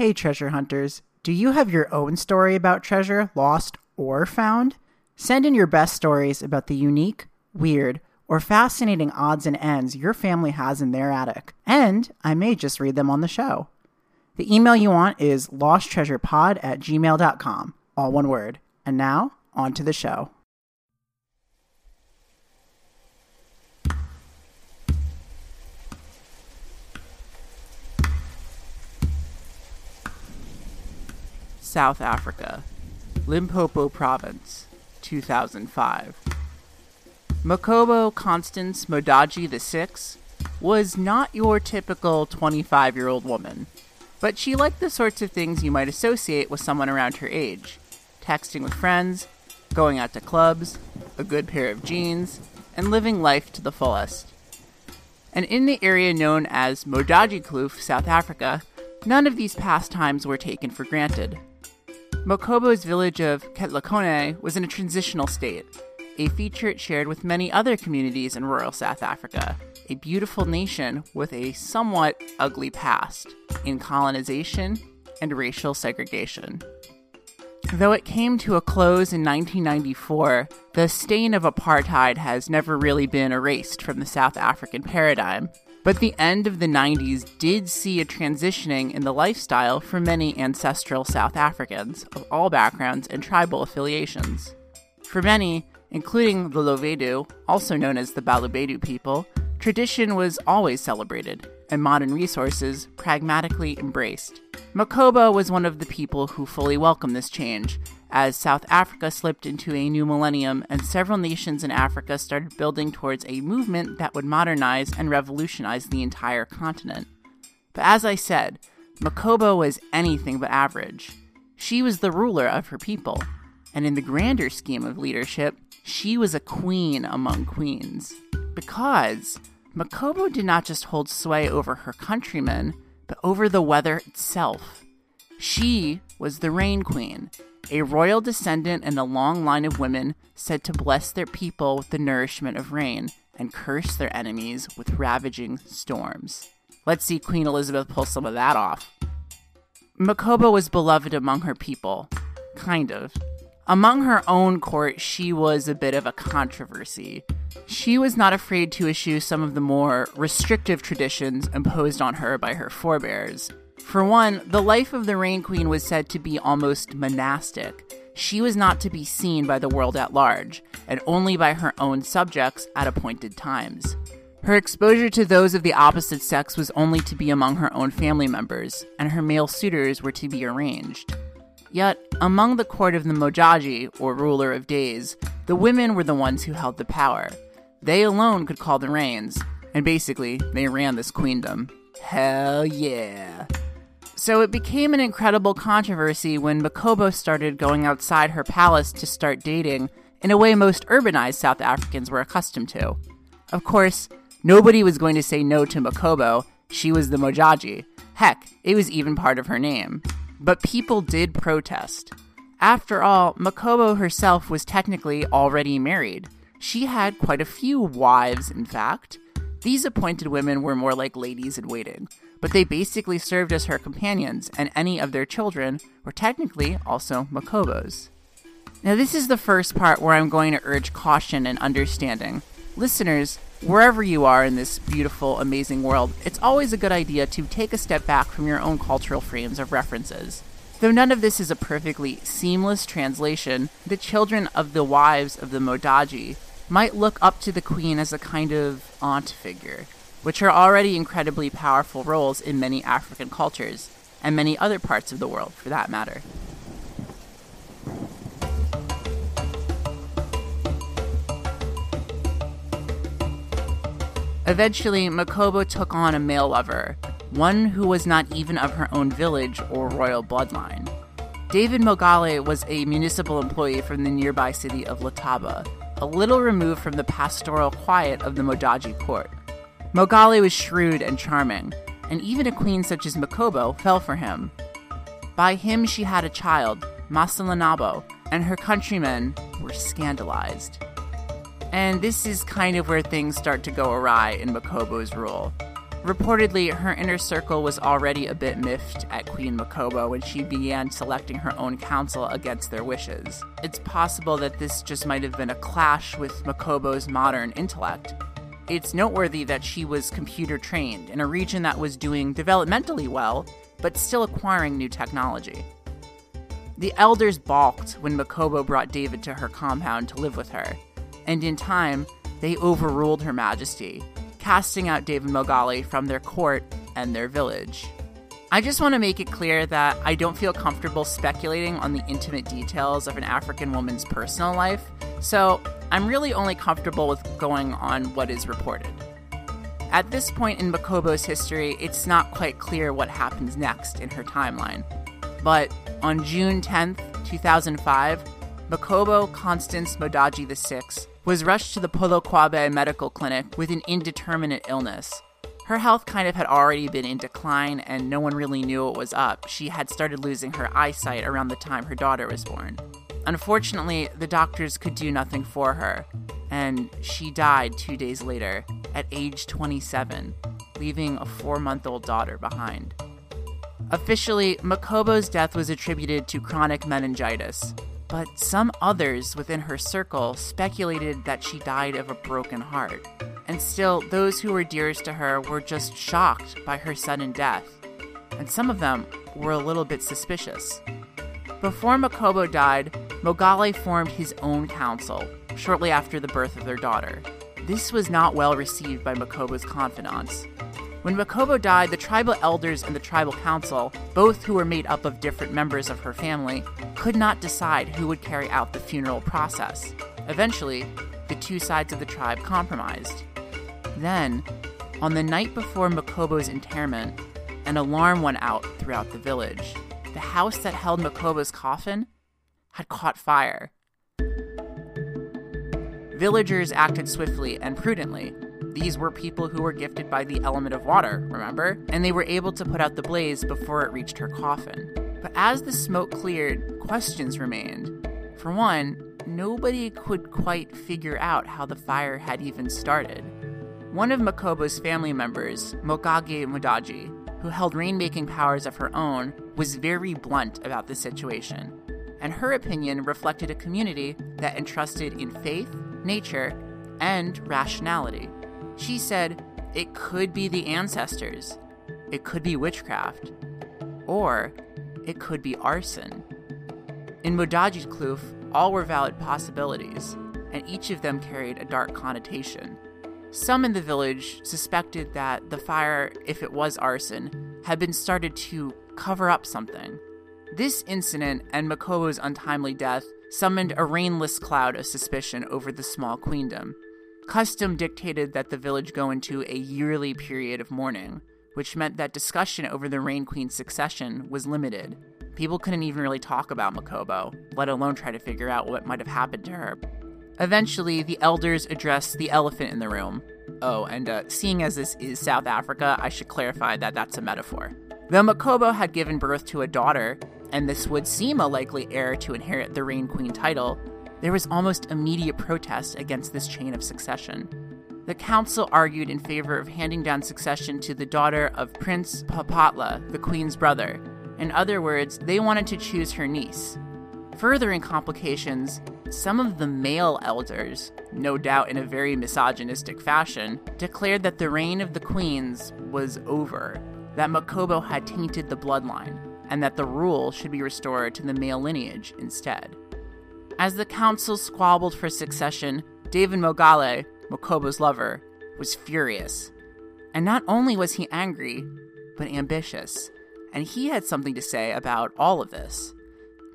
Hey, treasure hunters. Do you have your own story about treasure lost or found? Send in your best stories about the unique, weird, or fascinating odds and ends your family has in their attic, and I may just read them on the show. The email you want is losttreasurepod at gmail.com, all one word. And now, on to the show. South Africa, Limpopo Province, 2005. Makobo Constance Modjadji VI was not your typical 25 year old woman, but she liked the sorts of things you might associate with someone around her age texting with friends, going out to clubs, a good pair of jeans, and living life to the fullest. And in the area known as Modjadji Kloof, South Africa, none of these pastimes were taken for granted. Makobo's village of Ketlakone was in a transitional state, a feature it shared with many other communities in rural South Africa, a beautiful nation with a somewhat ugly past in colonization and racial segregation. Though it came to a close in 1994, the stain of apartheid has never really been erased from the South African paradigm, but the end of the 90s did see a transitioning in the lifestyle for many ancestral South Africans of all backgrounds and tribal affiliations. For many, including the Lovedu, also known as the Balobedu people, tradition was always celebrated, and modern resources pragmatically embraced. Makobo was one of the people who fully welcomed this change, as South Africa slipped into a new millennium and several nations in Africa started building towards a movement that would modernize and revolutionize the entire continent. But as I said, Makobo was anything but average. She was the ruler of her people, and in the grander scheme of leadership, she was a queen among queens. Because Makobo did not just hold sway over her countrymen, but over the weather itself. She was the Rain Queen, a royal descendant in a long line of women said to bless their people with the nourishment of rain and curse their enemies with ravaging storms. Let's see Queen Elizabeth pull some of that off. Makobo was beloved among her people. Kind of. Among her own court, she was a bit of a controversy. She was not afraid to eschew some of the more restrictive traditions imposed on her by her forebears. For one, the life of the Rain Queen was said to be almost monastic. She was not to be seen by the world at large, and only by her own subjects at appointed times. Her exposure to those of the opposite sex was only to be among her own family members, and her male suitors were to be arranged. Yet, among the court of the Modjadji, or ruler of days, the women were the ones who held the power. They alone could call the reins, and basically, they ran this queendom. Hell yeah. So it became an incredible controversy when Makobo started going outside her palace to start dating in a way most urbanized South Africans were accustomed to. Of course, nobody was going to say no to Makobo, she was the Modjadji. Heck, it was even part of her name. But people did protest. After all, Makobo herself was technically already married. She had quite a few wives, in fact. These appointed women were more like ladies in waiting, but they basically served as her companions, and any of their children were technically also Makobos. Now, this is the first part where I'm going to urge caution and understanding. Listeners, wherever you are in this beautiful, amazing world, it's always a good idea to take a step back from your own cultural frames of references. Though none of this is a perfectly seamless translation, the children of the wives of the Modjadji might look up to the queen as a kind of aunt figure, which are already incredibly powerful roles in many African cultures, and many other parts of the world for that matter. Eventually, Makobo took on a male lover, one who was not even of her own village or royal bloodline. David Mogale was a municipal employee from the nearby city of Letaba, a little removed from the pastoral quiet of the Modjadji court. Mogale was shrewd and charming, and even a queen such as Makobo fell for him. By him she had a child, Masalanabo, and her countrymen were scandalized. And this is kind of where things start to go awry in Makobo's rule. Reportedly, her inner circle was already a bit miffed at Queen Makobo when she began selecting her own council against their wishes. It's possible that this just might have been a clash with Makobo's modern intellect. It's noteworthy that she was computer trained in a region that was doing developmentally well, but still acquiring new technology. The elders balked when Makobo brought David to her compound to live with her, and in time, they overruled Her Majesty casting out David Mogale from their court and their village. I just want to make it clear that I don't feel comfortable speculating on the intimate details of an African woman's personal life, so I'm really only comfortable with going on what is reported. At this point in Makobo's history, it's not quite clear what happens next in her timeline. But on June 10th, 2005, Makobo Constance Modjadji VI was rushed to the Polokwane Medical Clinic with an indeterminate illness. Her health kind of had already been in decline, and no one really knew what was up. She had started losing her eyesight around the time her daughter was born. Unfortunately, the doctors could do nothing for her, and she died two days later at age 27, leaving a four month old daughter behind. Officially, Makobo's death was attributed to chronic meningitis, but some others within her circle speculated that she died of a broken heart. And still, those who were dearest to her were just shocked by her sudden death, and some of them were a little bit suspicious. Before Makobo died, Mogale formed his own council shortly after the birth of their daughter. This was not well received by Makobo's confidants, when Makobo died, the tribal elders and the tribal council, both who were made up of different members of her family, could not decide who would carry out the funeral process. Eventually, the two sides of the tribe compromised. Then, on the night before Makobo's interment, an alarm went out throughout the village. The house that held Makobo's coffin had caught fire. Villagers acted swiftly and prudently, these were people who were gifted by the element of water, remember? And they were able to put out the blaze before it reached her coffin. But as the smoke cleared, questions remained. For one, nobody could quite figure out how the fire had even started. One of Makobo's family members, Mokage Modjadji, who held rainmaking powers of her own, was very blunt about the situation. And her opinion reflected a community that entrusted in faith, nature, and rationality. She said it could be the ancestors, it could be witchcraft, or it could be arson. In Modjadji's kloof, all were valid possibilities, and each of them carried a dark connotation. Some in the village suspected that the fire, if it was arson, had been started to cover up something. This incident and Makobo's untimely death summoned a rainless cloud of suspicion over the small queendom, Custom dictated that the village go into a yearly period of mourning, which meant that discussion over the Rain Queen's succession was limited. People couldn't even really talk about Makobo, let alone try to figure out what might have happened to her. Eventually, the elders addressed the elephant in the room. Oh, and uh, seeing as this is South Africa, I should clarify that that's a metaphor. Though Makobo had given birth to a daughter, and this would seem a likely heir to inherit the Rain Queen title, there was almost immediate protest against this chain of succession. The council argued in favor of handing down succession to the daughter of Prince Papatla, the queen's brother. In other words, they wanted to choose her niece. Furthering complications, some of the male elders, no doubt in a very misogynistic fashion, declared that the reign of the queens was over, that Makobo had tainted the bloodline, and that the rule should be restored to the male lineage instead. As the council squabbled for succession, David Mogale, Makobo's lover, was furious. And not only was he angry, but ambitious, and he had something to say about all of this.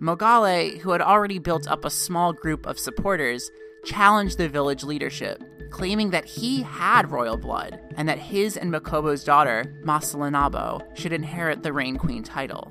Mogale, who had already built up a small group of supporters, challenged the village leadership, claiming that he had royal blood and that his and Makobo's daughter, Masalanabo, should inherit the Rain Queen title.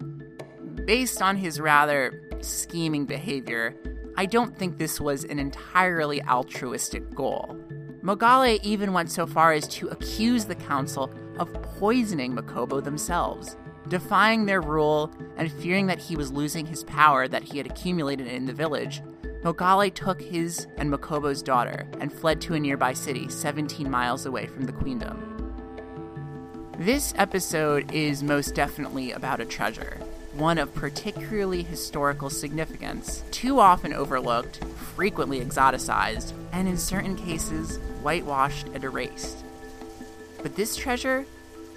Based on his rather scheming behavior, I don't think this was an entirely altruistic goal. Mogale even went so far as to accuse the council of poisoning Makobo themselves. Defying their rule and fearing that he was losing his power that he had accumulated in the village, Mogale took his and Makobo's daughter and fled to a nearby city 17 miles away from the queendom. This episode is most definitely about a treasure, one of particularly historical significance, too often overlooked, frequently exoticized, and in certain cases, whitewashed and erased. But this treasure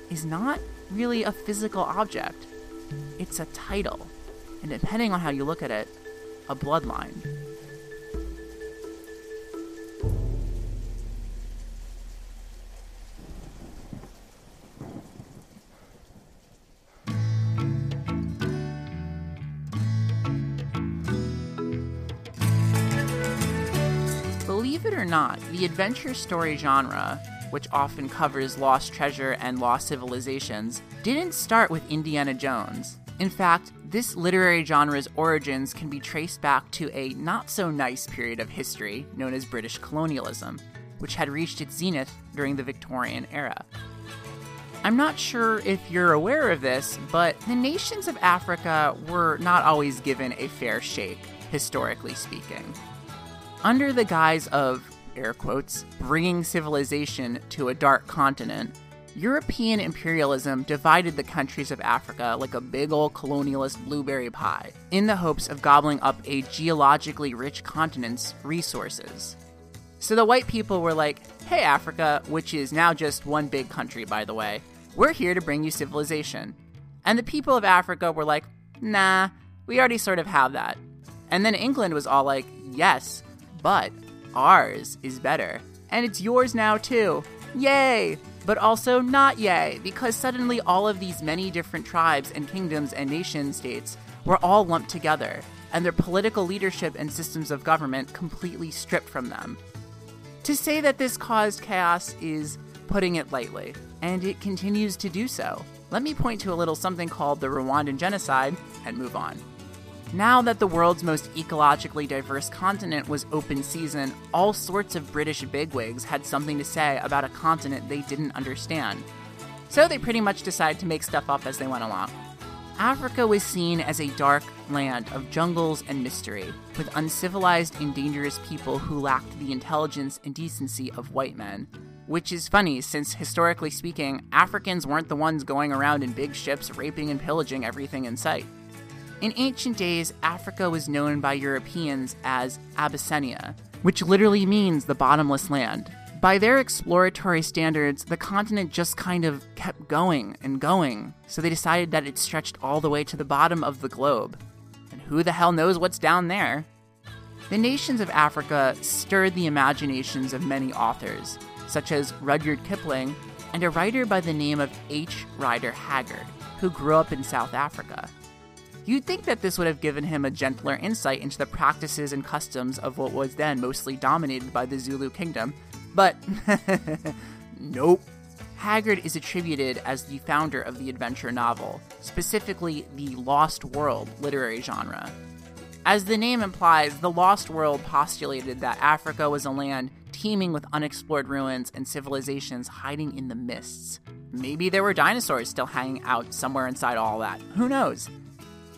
is not really a physical object, it's a title, and depending on how you look at it, a bloodline. Believe it or not, the adventure story genre, which often covers lost treasure and lost civilizations, didn't start with Indiana Jones. In fact, this literary genre's origins can be traced back to a not so nice period of history known as British colonialism, which had reached its zenith during the Victorian era. I'm not sure if you're aware of this, but the nations of Africa were not always given a fair shake, historically speaking. Under the guise of, air quotes, bringing civilization to a dark continent, European imperialism divided the countries of Africa like a big old colonialist blueberry pie, in the hopes of gobbling up a geologically rich continent's resources. So the white people were like, hey, Africa, which is now just one big country, by the way, we're here to bring you civilization. And the people of Africa were like, nah, we already sort of have that. And then England was all like, yes, but ours is better. And it's yours now too. Yay! But also not yay, because suddenly all of these many different tribes and kingdoms and nation states were all lumped together, and their political leadership and systems of government completely stripped from them. To say that this caused chaos is putting it lightly, and it continues to do so. Let me point to a little something called the Rwandan genocide and move on. Now that the world's most ecologically diverse continent was open season, all sorts of British bigwigs had something to say about a continent they didn't understand. So they pretty much decided to make stuff up as they went along. Africa was seen as a dark land of jungles and mystery, with uncivilized and dangerous people who lacked the intelligence and decency of white men. Which is funny, since historically speaking, Africans weren't the ones going around in big ships raping and pillaging everything in sight. In ancient days, Africa was known by Europeans as Abyssinia, which literally means the bottomless land. By their exploratory standards, the continent just kind of kept going and going, so they decided that it stretched all the way to the bottom of the globe. And who the hell knows what's down there? The nations of Africa stirred the imaginations of many authors, such as Rudyard Kipling and a writer by the name of H. Rider Haggard, who grew up in South Africa. You'd think that this would have given him a gentler insight into the practices and customs of what was then mostly dominated by the Zulu kingdom, but nope. Haggard is attributed as the founder of the adventure novel, specifically the Lost World literary genre. As the name implies, the Lost World postulated that Africa was a land teeming with unexplored ruins and civilizations hiding in the mists. Maybe there were dinosaurs still hanging out somewhere inside all that. Who knows?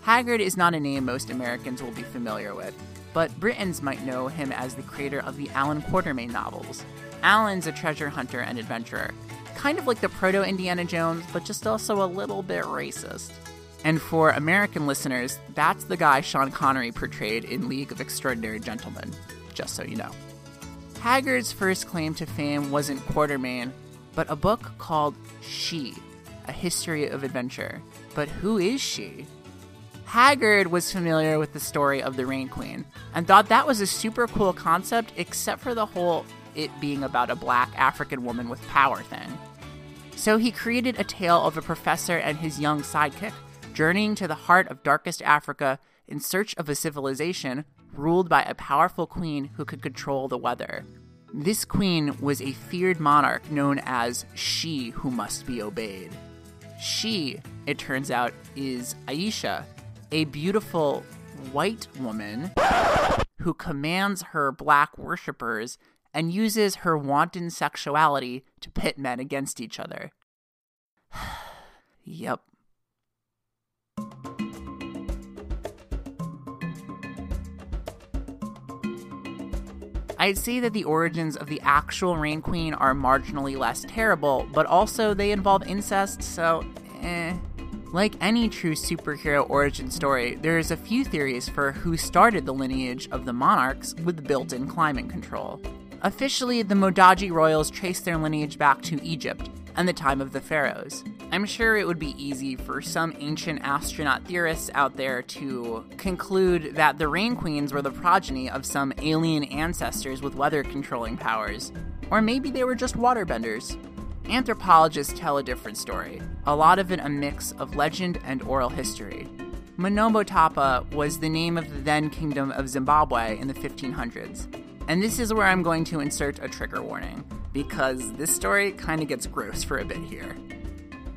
Haggard is not a name most Americans will be familiar with, but Britons might know him as the creator of the Allan Quatermain novels. Allan's a treasure hunter and adventurer, kind of like the proto Indiana Jones, but just also a little bit racist. And for American listeners, that's the guy Sean Connery portrayed in League of Extraordinary Gentlemen, just so you know. Haggard's first claim to fame wasn't Quatermain, but a book called She, A History of Adventure. But who is she? Haggard was familiar with the story of the Rain Queen and thought that was a super cool concept, except for the whole it being about a black African woman with power thing. So he created a tale of a professor and his young sidekick journeying to the heart of darkest Africa in search of a civilization ruled by a powerful queen who could control the weather. This queen was a feared monarch known as She Who Must Be Obeyed. She, it turns out, is Ayesha, a beautiful white woman who commands her black worshippers and uses her wanton sexuality to pit men against each other. yep. I'd say that the origins of the actual Rain Queen are marginally less terrible, but also they involve incest, so eh. Like any true superhero origin story, there's a few theories for who started the lineage of the monarchs with built in climate control. Officially, the Modjadji royals trace their lineage back to Egypt and the time of the pharaohs. I'm sure it would be easy for some ancient astronaut theorists out there to conclude that the Rain Queens were the progeny of some alien ancestors with weather controlling powers. Or maybe they were just waterbenders. Anthropologists tell a different story, a lot of it a mix of legend and oral history. Monomotapa was the name of the then Kingdom of Zimbabwe in the 1500s. And this is where I'm going to insert a trigger warning, because this story kind of gets gross for a bit here.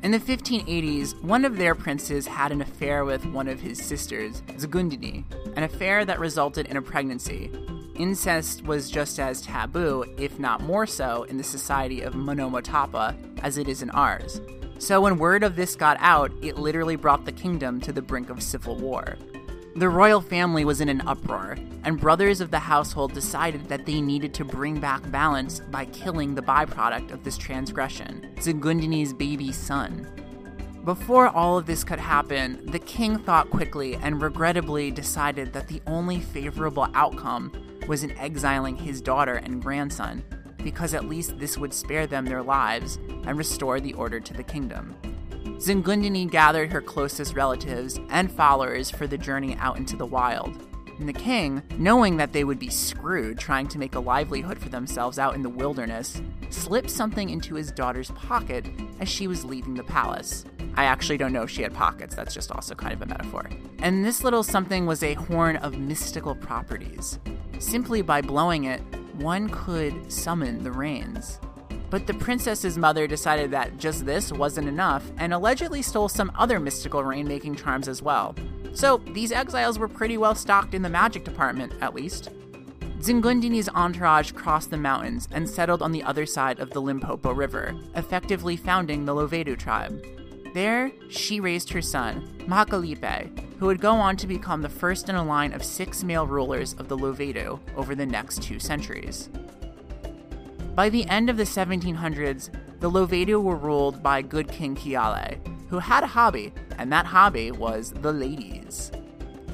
In the 1580s, one of their princes had an affair with one of his sisters, Zigundini, an affair that resulted in a pregnancy, incest was just as taboo, if not more so, in the society of Monomotapa as it is in ours. So when word of this got out, it literally brought the kingdom to the brink of civil war. The royal family was in an uproar, and brothers of the household decided that they needed to bring back balance by killing the byproduct of this transgression, Zigundini's baby son. Before all of this could happen, the king thought quickly and regrettably decided that the only favorable outcome was in exiling his daughter and grandson, because at least this would spare them their lives and restore the order to the kingdom. Zingundini gathered her closest relatives and followers for the journey out into the wild. And the king, knowing that they would be screwed trying to make a livelihood for themselves out in the wilderness, slipped something into his daughter's pocket as she was leaving the palace. I actually don't know if she had pockets, that's just also kind of a metaphor. And this little something was a horn of mystical properties. Simply by blowing it, one could summon the rains. But the princess's mother decided that just this wasn't enough and allegedly stole some other mystical rain making charms as well. So these exiles were pretty well stocked in the magic department, at least. Zingundini's entourage crossed the mountains and settled on the other side of the Limpopo River, effectively founding the Lovedu tribe. There, she raised her son, Makalipe, who would go on to become the first in a line of six male rulers of the Lovedu over the next two centuries. By the end of the 1700s, the Lovedu were ruled by good King Kiale, who had a hobby, and that hobby was the ladies.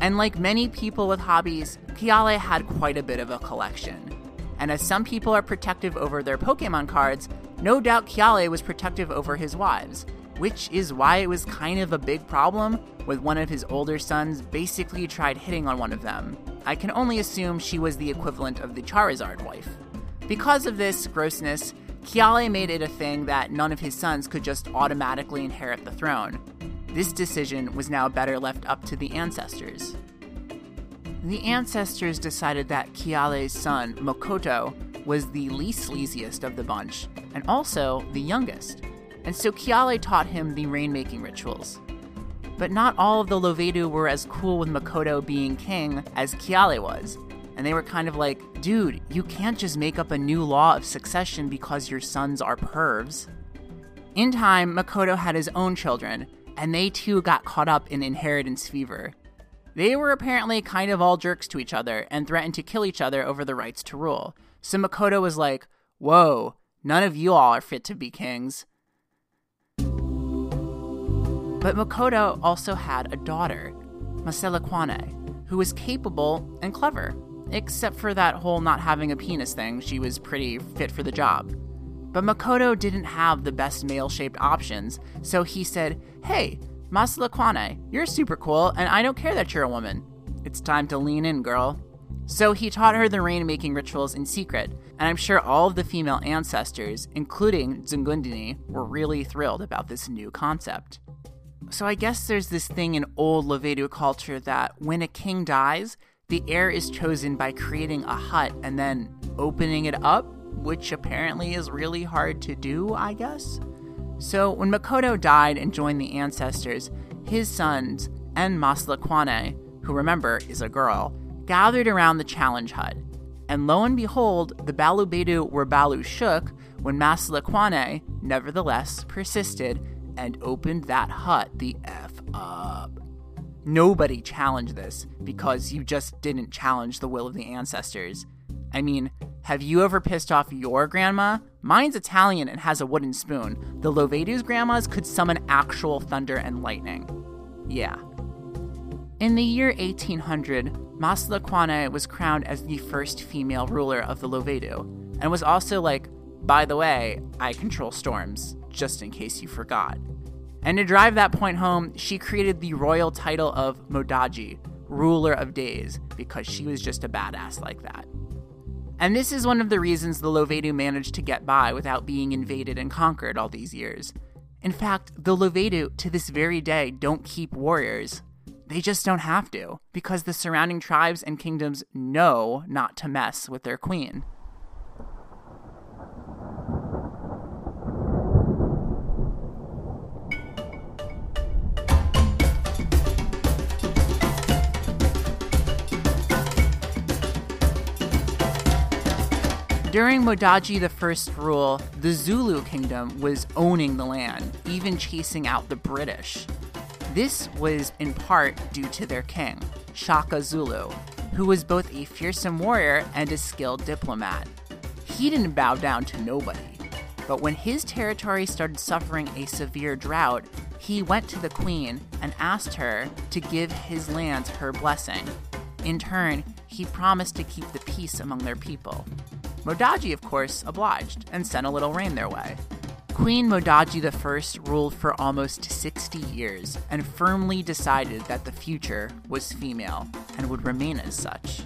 And like many people with hobbies, Kiale had quite a bit of a collection. And as some people are protective over their Pokemon cards, no doubt Kiale was protective over his wives, which is why it was kind of a big problem with one of his older sons basically tried hitting on one of them. I can only assume she was the equivalent of the Charizard wife. Because of this grossness, Kiale made it a thing that none of his sons could just automatically inherit the throne. This decision was now better left up to the ancestors. The ancestors decided that Kiale's son, Mokoto, was the least sleaziest of the bunch, and also the youngest and so Kiale taught him the rainmaking rituals. But not all of the Lovedu were as cool with Makoto being king as Kiale was, and they were kind of like, dude, you can't just make up a new law of succession because your sons are pervs. In time, Makoto had his own children, and they too got caught up in inheritance fever. They were apparently kind of all jerks to each other and threatened to kill each other over the rights to rule. So Makoto was like, Whoa, none of you all are fit to be kings. But Makoto also had a daughter, Maselekwane, who was capable and clever. Except for that whole not having a penis thing, she was pretty fit for the job. But Makoto didn't have the best male shaped options, so he said, Hey, Maselekwane, you're super cool, and I don't care that you're a woman. It's time to lean in, girl. So he taught her the rain making rituals in secret, and I'm sure all of the female ancestors, including Zingundini, were really thrilled about this new concept. So I guess there's this thing in old Lovedu culture that when a king dies, the heir is chosen by creating a hut and then opening it up, which apparently is really hard to do, I guess. So when Makoto died and joined the ancestors, his sons and Maselekwane, who remember is a girl, gathered around the challenge hut. And lo and behold, the Balobedu were Balu shook when Maselekwane, nevertheless, persisted and opened that hut the F up. Nobody challenged this because you just didn't challenge the will of the ancestors. I mean, Have you ever pissed off your grandma? Mine's Italian and has a wooden spoon. The Lovedu's grandmas could summon actual thunder and lightning. Yeah. In the year 1800, Maselekwane was crowned as the first female ruler of the Lovedu, and was also like, by the way, I control storms, just in case you forgot. And to drive that point home, she created the royal title of Modjadji, ruler of days, because she was just a badass like that. And this is one of the reasons the Lovedu managed to get by without being invaded and conquered all these years. In fact, the Lovedu to this very day don't keep warriors. They just don't have to, because the surrounding tribes and kingdoms know not to mess with their queen. During Modjadji I's rule, the Zulu kingdom was owning the land, even chasing out the British. This was in part due to their king, Shaka Zulu, who was both a fearsome warrior and a skilled diplomat. He didn't bow down to nobody. But when his territory started suffering a severe drought, he went to the queen and asked her to give his lands her blessing. In turn, he promised to keep the peace among their people. Modjadji, of course, obliged and sent a little rain their way. Queen Modjadji I ruled for almost 60 years and firmly decided that the future was female and would remain as such.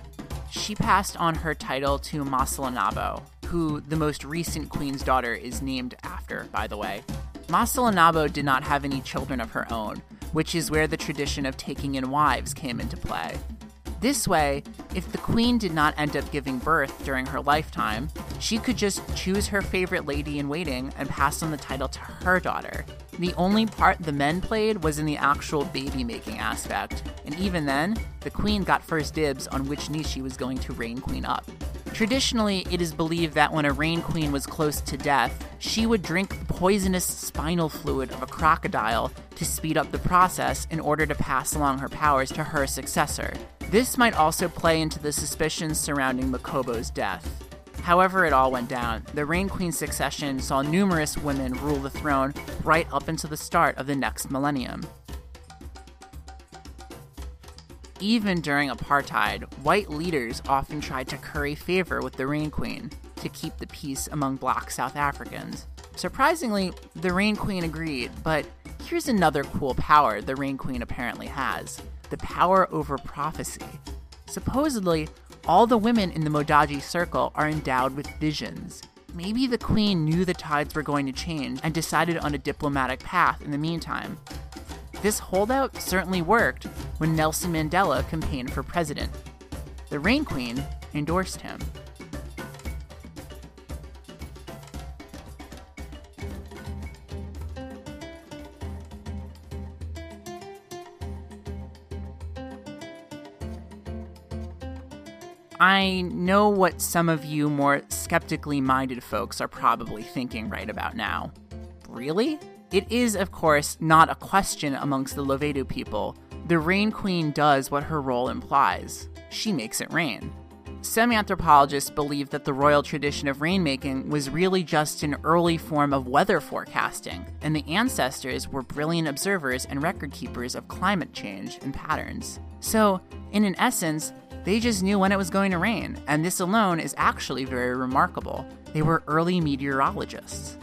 She passed on her title to Masalanabo, who the most recent queen's daughter is named after, by the way. Masalanabo did not have any children of her own, which is where the tradition of taking in wives came into play. This way, if the queen did not end up giving birth during her lifetime, she could just choose her favorite lady in waiting and pass on the title to her daughter. The only part the men played was in the actual baby making aspect, and even then, the queen got first dibs on which niece she was going to reign queen up. Traditionally, it is believed that when a rain queen was close to death, she would drink the poisonous spinal fluid of a crocodile to speed up the process in order to pass along her powers to her successor. This might also play into the suspicions surrounding Makobo's death. However, it all went down. The Rain Queen succession saw numerous women rule the throne right up until the start of the next millennium. Even during apartheid, white leaders often tried to curry favor with the Rain Queen to keep the peace among black South Africans. Surprisingly, the Rain Queen agreed, but here's another cool power the Rain Queen apparently has the power over prophecy. Supposedly, all the women in the Modjadji circle are endowed with visions. Maybe the queen knew the tides were going to change and decided on a diplomatic path in the meantime. This holdout certainly worked when Nelson Mandela campaigned for president. The Rain Queen endorsed him. I know what some of you more skeptically minded folks are probably thinking right about now. Really? It is, of course, not a question amongst the Lovedu people. The Rain Queen does what her role implies she makes it rain. Some anthropologists believe that the royal tradition of rainmaking was really just an early form of weather forecasting, and the ancestors were brilliant observers and record keepers of climate change and patterns. So, in an essence, they just knew when it was going to rain, and this alone is actually very remarkable. They were early meteorologists.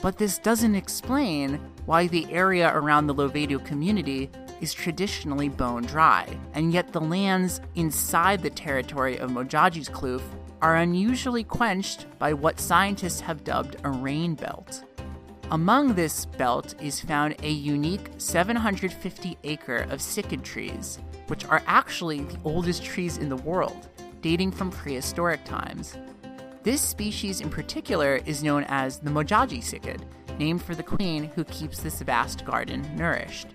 But this doesn't explain why the area around the Lovedu community is traditionally bone dry, and yet the lands inside the territory of Modjadji's Kloof are unusually quenched by what scientists have dubbed a rain belt. Among this belt is found a unique 750 acre of cycad trees, which are actually the oldest trees in the world, dating from prehistoric times. This species in particular is known as the Modjadji cycad, named for the queen who keeps this vast garden nourished.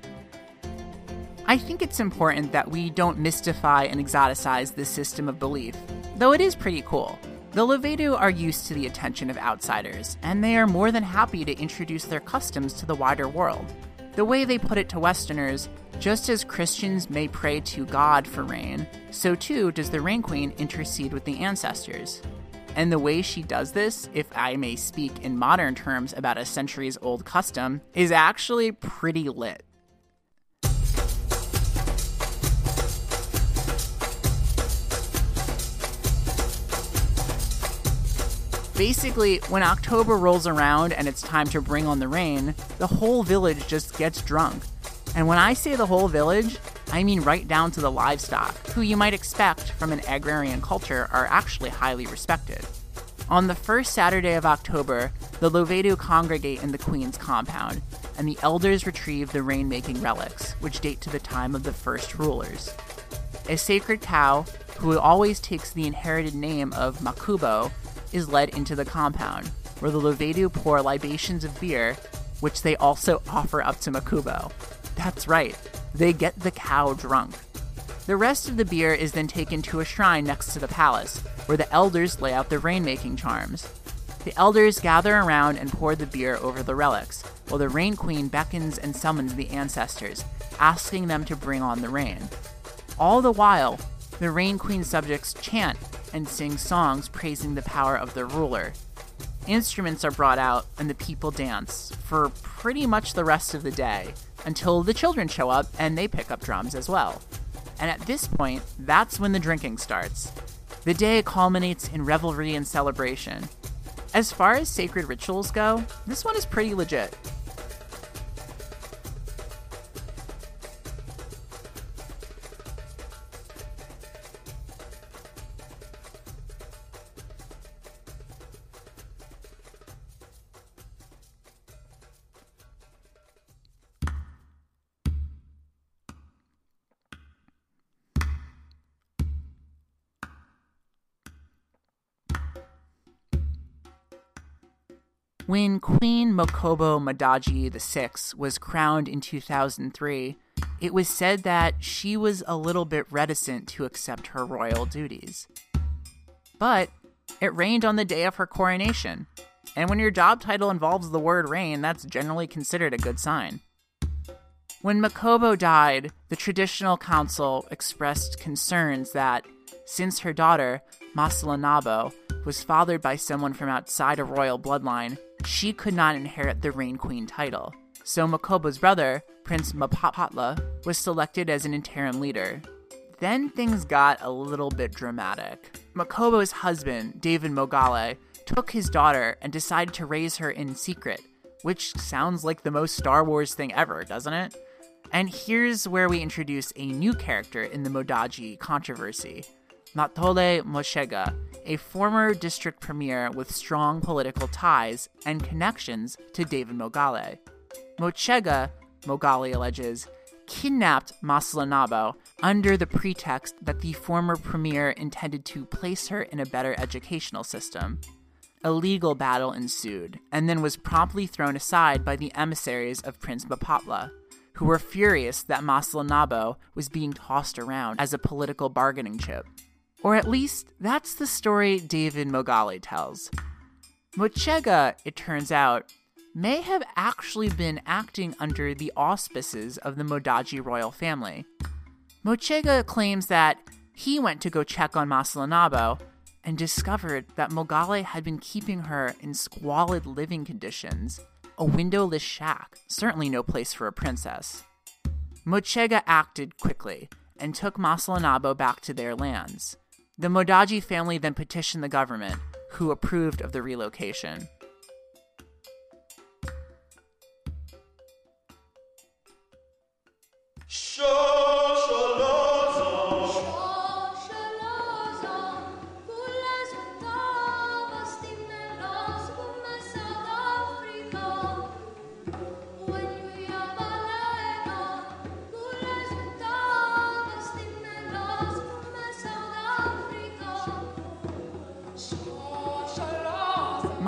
I think it's important that we don't mystify and exoticize this system of belief, though it is pretty cool. The Lovedu are used to the attention of outsiders, and they are more than happy to introduce their customs to the wider world. The way they put it to Westerners, just as Christians may pray to God for rain, so too does the Rain Queen intercede with the ancestors. And the way she does this, if I may speak in modern terms about a centuries old custom, is actually pretty lit. Basically, when October rolls around and it's time to bring on the rain, the whole village just gets drunk. And when I say the whole village, I mean right down to the livestock, who you might expect from an agrarian culture are actually highly respected. On the first Saturday of October, the Lovedu congregate in the Queen's compound, and the elders retrieve the rain making relics, which date to the time of the first rulers. A sacred cow, who always takes the inherited name of Makubo, is led into the compound, where the Lovedu pour libations of beer, which they also offer up to Makubo. That's right, they get the cow drunk. The rest of the beer is then taken to a shrine next to the palace, where the elders lay out their rain-making charms. The elders gather around and pour the beer over the relics, while the Rain Queen beckons and summons the ancestors, asking them to bring on the rain. All the while, the Rain Queen subjects chant and sing songs praising the power of their ruler. Instruments are brought out and the people dance for pretty much the rest of the day until the children show up and they pick up drums as well. And at this point, that's when the drinking starts. The day culminates in revelry and celebration. As far as sacred rituals go, this one is pretty legit. When Queen Makobo Modjadji VI was crowned in 2003, it was said that she was a little bit reticent to accept her royal duties. But it rained on the day of her coronation, and when your job title involves the word rain, that's generally considered a good sign. When Makobo died, the traditional council expressed concerns that, since her daughter, Masalanabo, was fathered by someone from outside a royal bloodline, she could not inherit the Rain Queen title. So Makobo's brother, Prince Mapatla, was selected as an interim leader. Then things got a little bit dramatic. Makobo's husband, David Mogale, took his daughter and decided to raise her in secret, which sounds like the most Star Wars thing ever, doesn't it? And here's where we introduce a new character in the Modjadji controversy Mathole Motshekga, a former district premier with strong political ties and connections to David Mogale. Motshekga, Mogale alleges, kidnapped Masalanabo under the pretext that the former premier intended to place her in a better educational system. A legal battle ensued, and then was promptly thrown aside by the emissaries of Prince Mapatla, who were furious that Masalanabo was being tossed around as a political bargaining chip. Or at least, that's the story David Mogale tells. Motshekga, it turns out, may have actually been acting under the auspices of the Modjadji royal family. Motshekga claims that he went to go check on Masalanabo and discovered that Mogale had been keeping her in squalid living conditions, a windowless shack, certainly no place for a princess. Motshekga acted quickly and took Masalanabo back to their lands. The Modjadji family then petitioned the government, who approved of the relocation.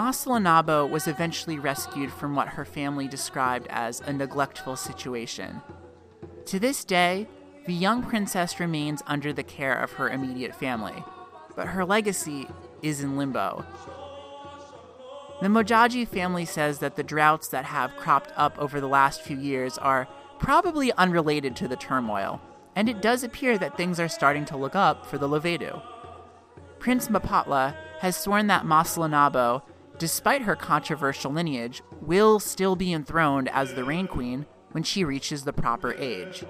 Masalanabo was eventually rescued from what her family described as a neglectful situation. To this day, the young princess remains under the care of her immediate family, but her legacy is in limbo. The Modjadji family says that the droughts that have cropped up over the last few years are probably unrelated to the turmoil, and it does appear that things are starting to look up for the Lovedu. Prince Mapatla has sworn that Masalanabo, despite her controversial lineage, will still be enthroned as the Rain Queen when she reaches the proper age.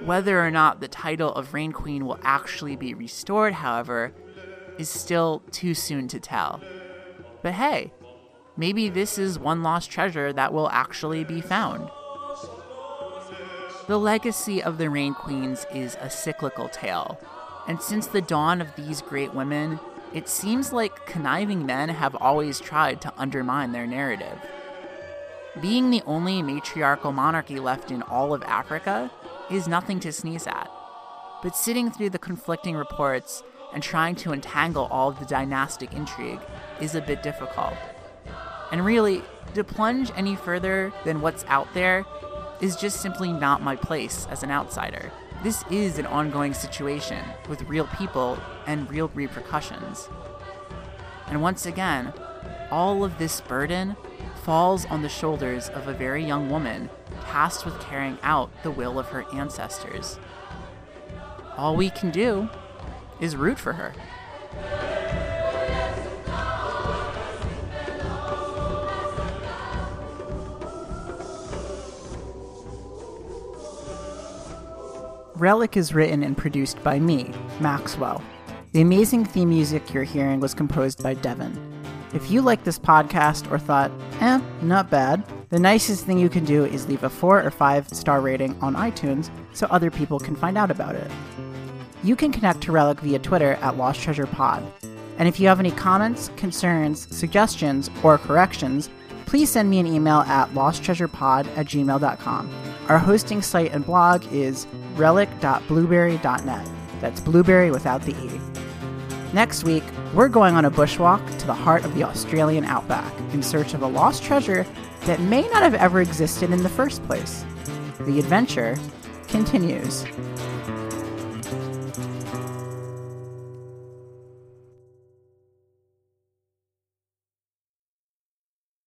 Whether or not the title of Rain Queen will actually be restored, however, is still too soon to tell. But hey, maybe this is one lost treasure that will actually be found. The legacy of the Rain Queens is a cyclical tale, and since the dawn of these great women, it seems like conniving men have always tried to undermine their narrative. Being the only matriarchal monarchy left in all of Africa is nothing to sneeze at. But sitting through the conflicting reports and trying to entangle all of the dynastic intrigue is a bit difficult. And really, to plunge any further than what's out there is just simply not my place as an outsider. This is an ongoing situation with real people and real repercussions. And once again, all of this burden falls on the shoulders of a very young woman tasked with carrying out the will of her ancestors. All we can do is root for her. Relic is written and produced by me, Maxwell. The amazing theme music you're hearing was composed by Devin. If you like this podcast or thought, eh, not bad, the nicest thing you can do is leave a four or five star rating on iTunes so other people can find out about it. You can connect to Relic via Twitter at Lost Treasure Pod. And if you have any comments, concerns, suggestions, or corrections, please send me an email at losttreasurepod at gmail.com. Our hosting site and blog is relic.blubrry.net. That's blueberry without the E. Next week, we're going on a bushwalk to the heart of the Australian outback in search of a lost treasure that may not have ever existed in the first place. The adventure continues.